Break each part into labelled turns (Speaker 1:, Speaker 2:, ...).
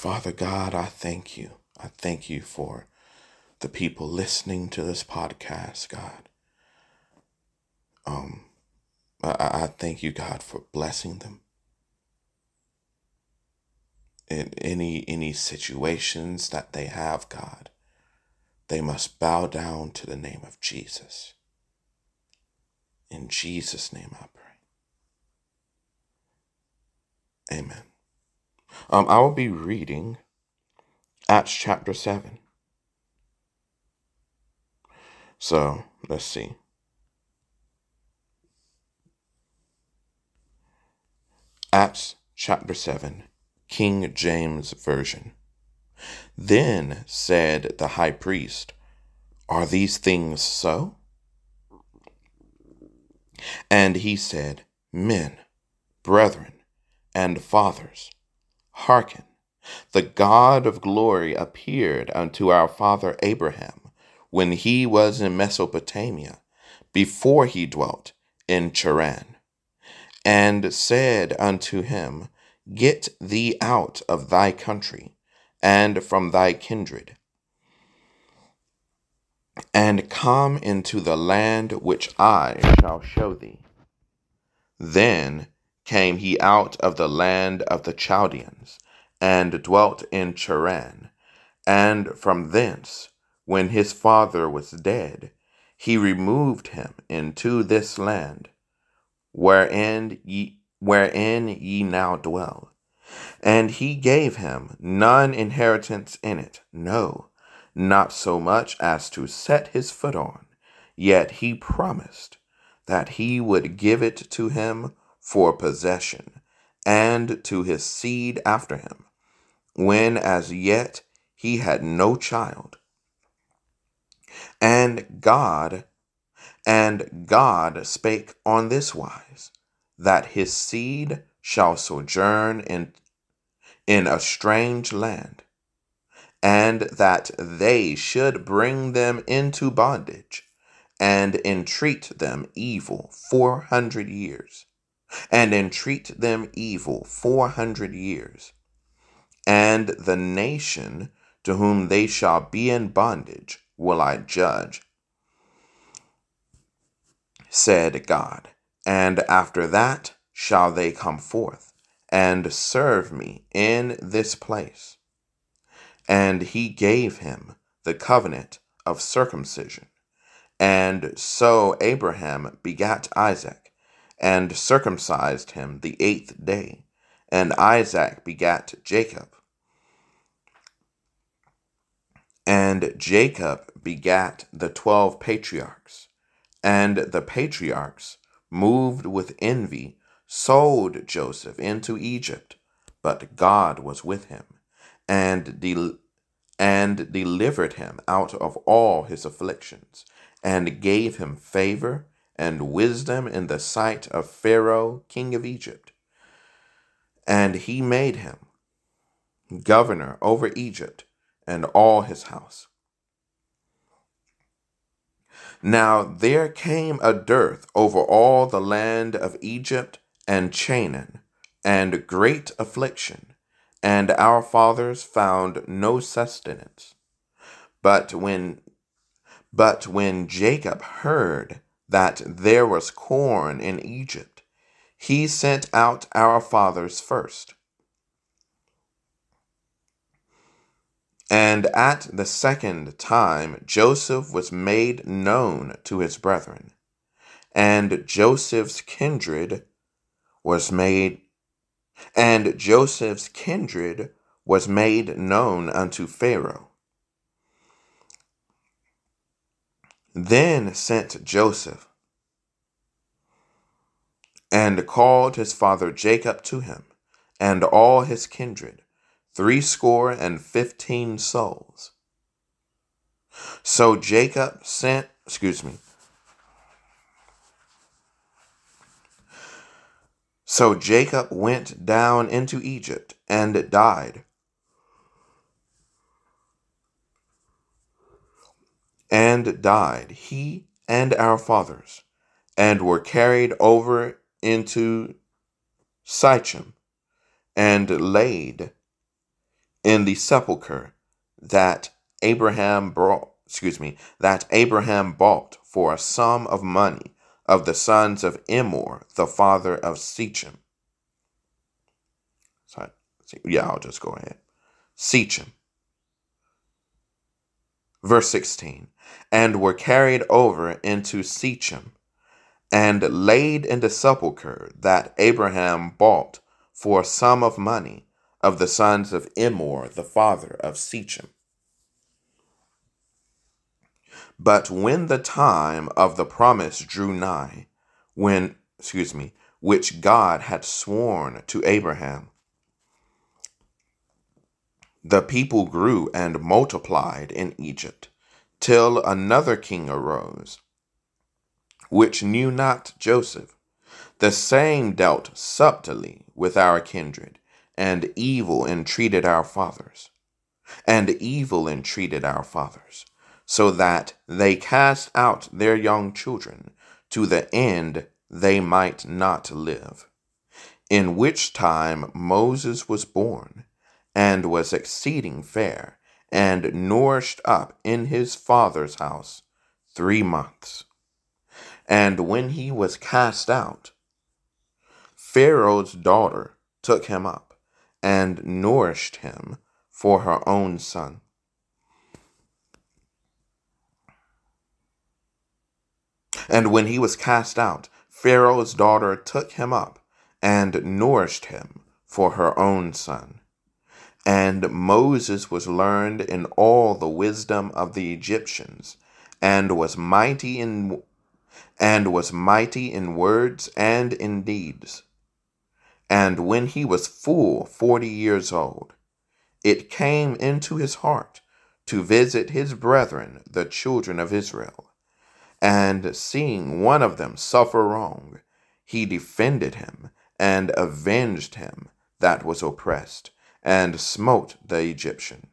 Speaker 1: Father God, I thank you. I thank you for the people listening to this podcast, God. Um, I, I thank you, God, for blessing them. In any any situations that they have, God, they must bow down to the name of Jesus. In Jesus' name I pray. Amen. Um, I will be reading Acts chapter 7. So let's see. Acts chapter 7, King James Version. Then said the high priest, Are these things so? And he said, Men, brethren, and fathers, hearken. The God of glory appeared unto our father Abraham when he was in Mesopotamia, before he dwelt in Charran, and said unto him, Get thee out of thy country and from thy kindred, and come into the land which I shall show thee. Then came he out of the land of the Chaldeans, and dwelt in Charran. And from thence, when his father was dead, he removed him into this land, wherein ye, wherein ye now dwell. And he gave him none inheritance in it, no, not so much as to set his foot on. Yet he promised that he would give it to him for possession, and to his seed after him, when as yet he had no child. And God, and God spake on this wise, that his seed shall sojourn in, in a strange land, and that they should bring them into bondage, and entreat them evil four hundred years and entreat them evil four hundred years. And the nation to whom they shall be in bondage will I judge, said God. And after that shall they come forth and serve me in this place. And he gave him the covenant of circumcision. And so Abraham begat Isaac and circumcised him the eighth day. And Isaac begat Jacob. And Jacob begat the twelve patriarchs. And the patriarchs, moved with envy, sold Joseph into Egypt. But God was with him, and, del- and delivered him out of all his afflictions, and gave him favor and wisdom in the sight of Pharaoh, king of Egypt. And he made him governor over Egypt and all his house. Now there came a dearth over all the land of Egypt and Canaan, and great affliction, and our fathers found no sustenance. But when but when Jacob heard that there was corn in Egypt, he sent out our fathers first. And at the second time Joseph was made known to his brethren, and Joseph's kindred was made and Joseph's kindred was made known unto Pharaoh. Then sent Joseph and called his father Jacob to him, and all his kindred, threescore and fifteen souls. So Jacob sent, excuse me. So Jacob went down into Egypt and died and died, he and our fathers, and were carried over into Shechem, and laid in the sepulchre that Abraham brought, excuse me, that Abraham bought for a sum of money of the sons of Emmor, the father of Shechem. Sorry, yeah, I'll just go ahead. Shechem. Verse 16, and were carried over into Sechem, and laid in the sepulchre that Abraham bought for a sum of money of the sons of Emmor, the father of Sechem. But when the time of the promise drew nigh, when, excuse me, which God had sworn to Abraham, the people grew and multiplied in Egypt, till another king arose, which knew not Joseph. The same dealt subtly with our kindred, and evil entreated our fathers, and evil entreated our fathers so that they cast out their young children to the end they might not live. In which time Moses was born, and was exceeding fair, and nourished up in his father's house three months. And when he was cast out, Pharaoh's daughter took him up, and nourished him for her own son. And when he was cast out, Pharaoh's daughter took him up and nourished him for her own son. And Moses was learned in all the wisdom of the Egyptians, and was mighty in and was mighty in words and in deeds. And when he was full forty years old, it came into his heart to visit his brethren, the children of Israel and seeing one of them suffer wrong, he defended him and avenged him that was oppressed, and smote the Egyptian.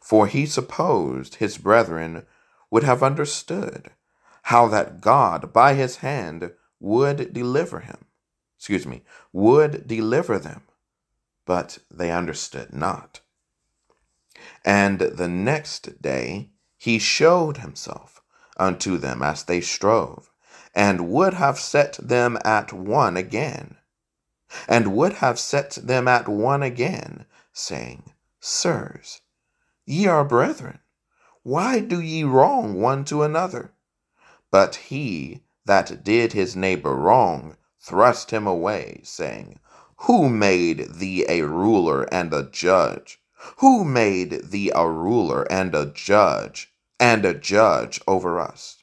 Speaker 1: For he supposed his brethren would have understood how that God by his hand would deliver him, excuse me, would deliver them, but they understood not. And the next day he showed himself unto them as they strove, and would have set them at one again, and would have set them at one again, saying, Sirs, ye are brethren, why do ye wrong one to another? But he that did his neighbor wrong thrust him away, saying, Who made thee a ruler and a judge? Who made thee a ruler and a judge, and a judge over us?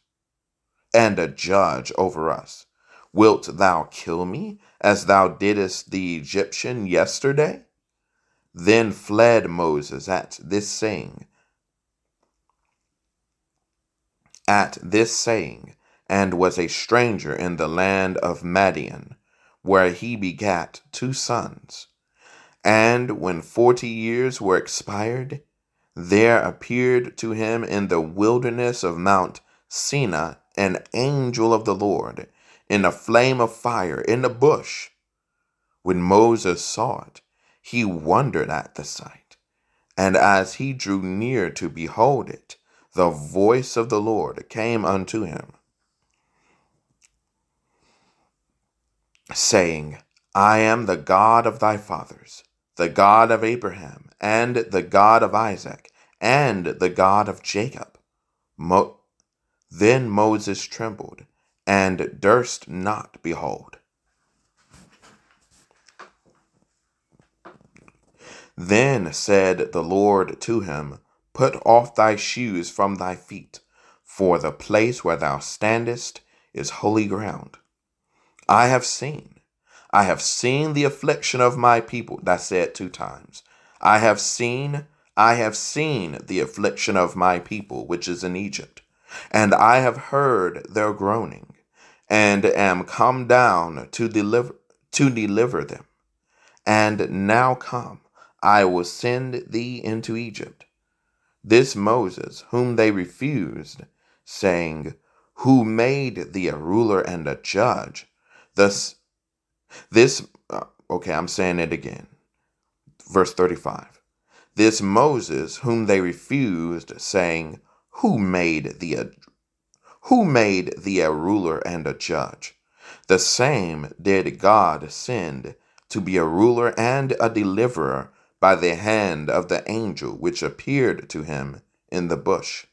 Speaker 1: And a judge over us. Wilt thou kill me, as thou didst the Egyptian yesterday? Then fled Moses at this saying, at this saying, and was a stranger in the land of Madian, where he begat two sons. And when forty years were expired, there appeared to him in the wilderness of Mount Sinai an angel of the Lord in a flame of fire in a bush. When Moses saw it, he wondered at the sight. And as he drew near to behold it, the voice of the Lord came unto him, saying, I am the God of thy fathers the God of Abraham, and the God of Isaac, and the God of Jacob. Mo- then Moses trembled, and durst not behold. Then said the Lord to him, Put off thy shoes from thy feet, for the place where thou standest is holy ground. I have seen I have seen the affliction of my people. That's said two times. I have seen, I have seen the affliction of my people, which is in Egypt, and I have heard their groaning, and am come down to deliver to deliver them. And now come, I will send thee into Egypt. This Moses, whom they refused, saying, Who made thee a ruler and a judge, thus This, uh, okay, I'm saying it again. Verse 35. This Moses, whom they refused, saying, Who made thee a, who made thee a ruler and a judge? The same did God send to be a ruler and a deliverer by the hand of the angel which appeared to him in the bush.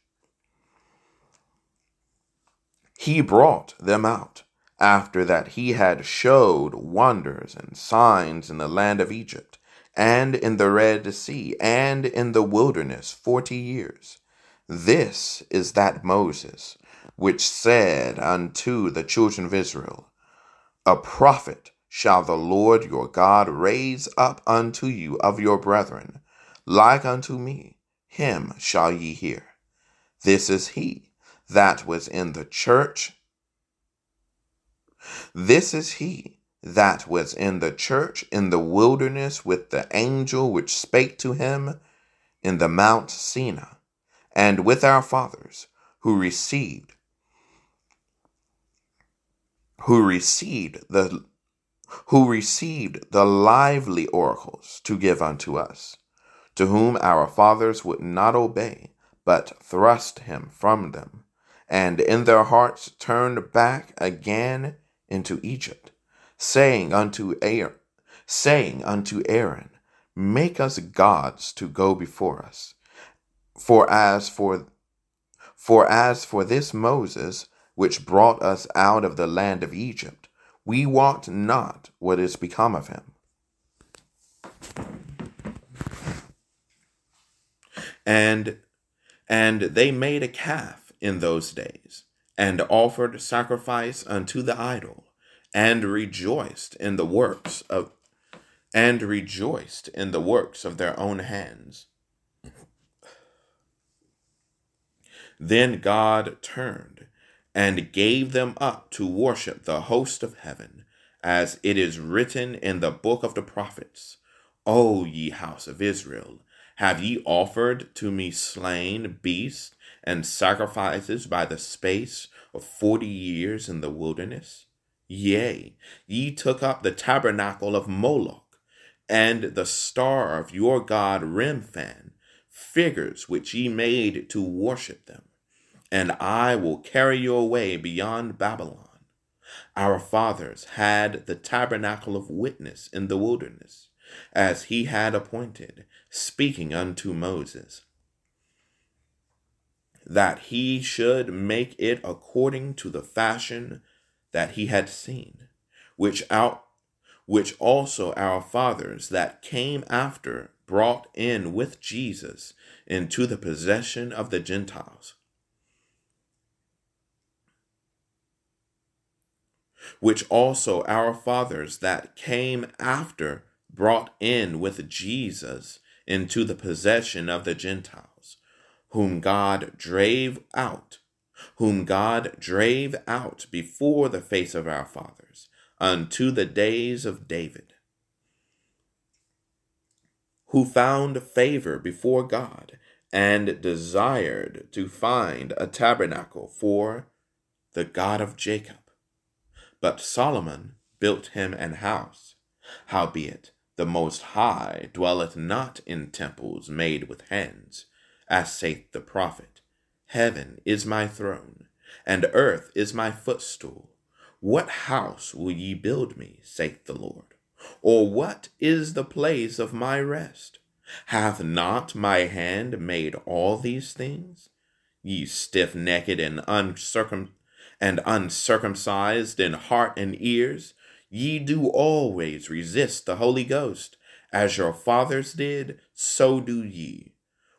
Speaker 1: He brought them out after that he had showed wonders and signs in the land of Egypt, and in the Red Sea, and in the wilderness forty years. This is that Moses which said unto the children of Israel, A prophet shall the Lord your God raise up unto you of your brethren, like unto me, him shall ye hear. This is he that was in the church. This is he that was in the church in the wilderness with the angel which spake to him in the Mount Sinai, and with our fathers who received who received the who received the lively oracles to give unto us, to whom our fathers would not obey, but thrust him from them, and in their hearts turned back again into Egypt, saying unto Aaron, saying unto Aaron, Make us gods to go before us. For as for for as for this Moses, which brought us out of the land of Egypt, we wot not what is become of him. And and they made a calf in those days and offered sacrifice unto the idol, and rejoiced in the works of and rejoiced in the works of their own hands. Then God turned and gave them up to worship the host of heaven, as it is written in the book of the prophets O ye house of Israel, have ye offered to me slain beasts and sacrifices by the space of forty years in the wilderness? Yea, ye took up the tabernacle of Moloch, and the star of your god Remphan, figures which ye made to worship them. And I will carry you away beyond Babylon. Our fathers had the tabernacle of witness in the wilderness, as he had appointed, speaking unto Moses that he should make it according to the fashion that he had seen, which out which also our fathers that came after brought in with Jesus into the possession of the Gentiles. Which also our fathers that came after brought in with Jesus into the possession of the Gentiles whom God drave out, whom God drave out before the face of our fathers, unto the days of David, who found favor before God and desired to find a tabernacle for the God of Jacob. But Solomon built him an house. Howbeit, the Most High dwelleth not in temples made with hands, as saith the prophet, Heaven is my throne, and earth is my footstool. What house will ye build me, saith the Lord? Or what is the place of my rest? Hath not my hand made all these things? Ye stiff necked and uncircum and uncircumcised in heart and ears, ye do always resist the Holy Ghost. As your fathers did, so do ye.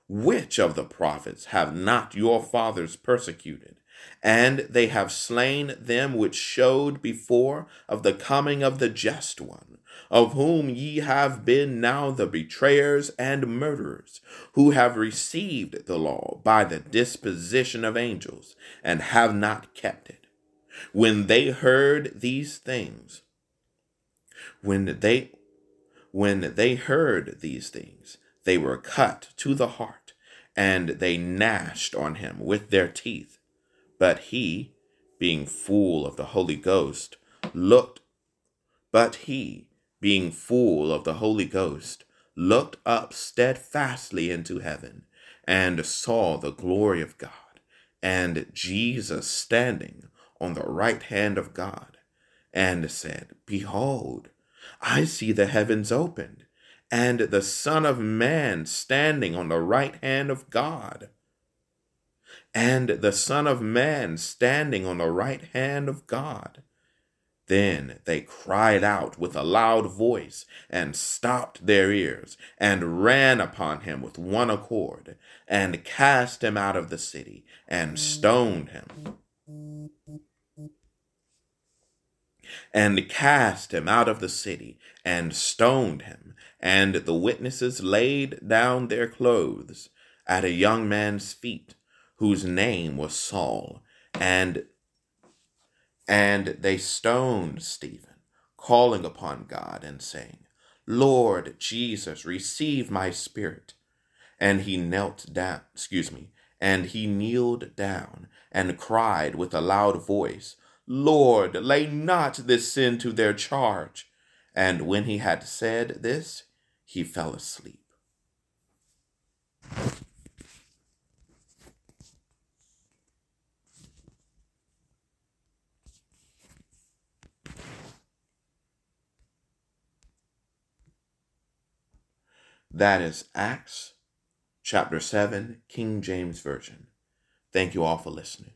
Speaker 1: Which of the prophets have not your fathers persecuted? And they have slain them which showed before of the coming of the just one, of whom ye have been now the betrayers and murderers, who have received the law by the disposition of angels, and have not kept it. When they heard these things, when they when they heard these things, they were cut to the heart and they gnashed on him with their teeth. But he, being full of the Holy Ghost, looked But he, being full of the Holy Ghost, looked up steadfastly into heaven, and saw the glory of God, and Jesus standing on the right hand of God, and said, Behold, I see the heavens opened, and the Son of Man standing on the right hand of God. And the Son of Man standing on the right hand of God. Then they cried out with a loud voice and stopped their ears and ran upon him with one accord and cast him out of the city and stoned him. And cast him out of the city and stoned him. And the witnesses laid down their clothes at a young man's feet, whose name was Saul. And and they stoned Stephen, calling upon God and saying, Lord Jesus, receive my spirit. And he knelt down, excuse me, and he kneeled down and cried with a loud voice, Lord, lay not this sin to their charge. And when he had said this, he fell asleep. That is Acts chapter 7, King James Version. Thank you all for listening.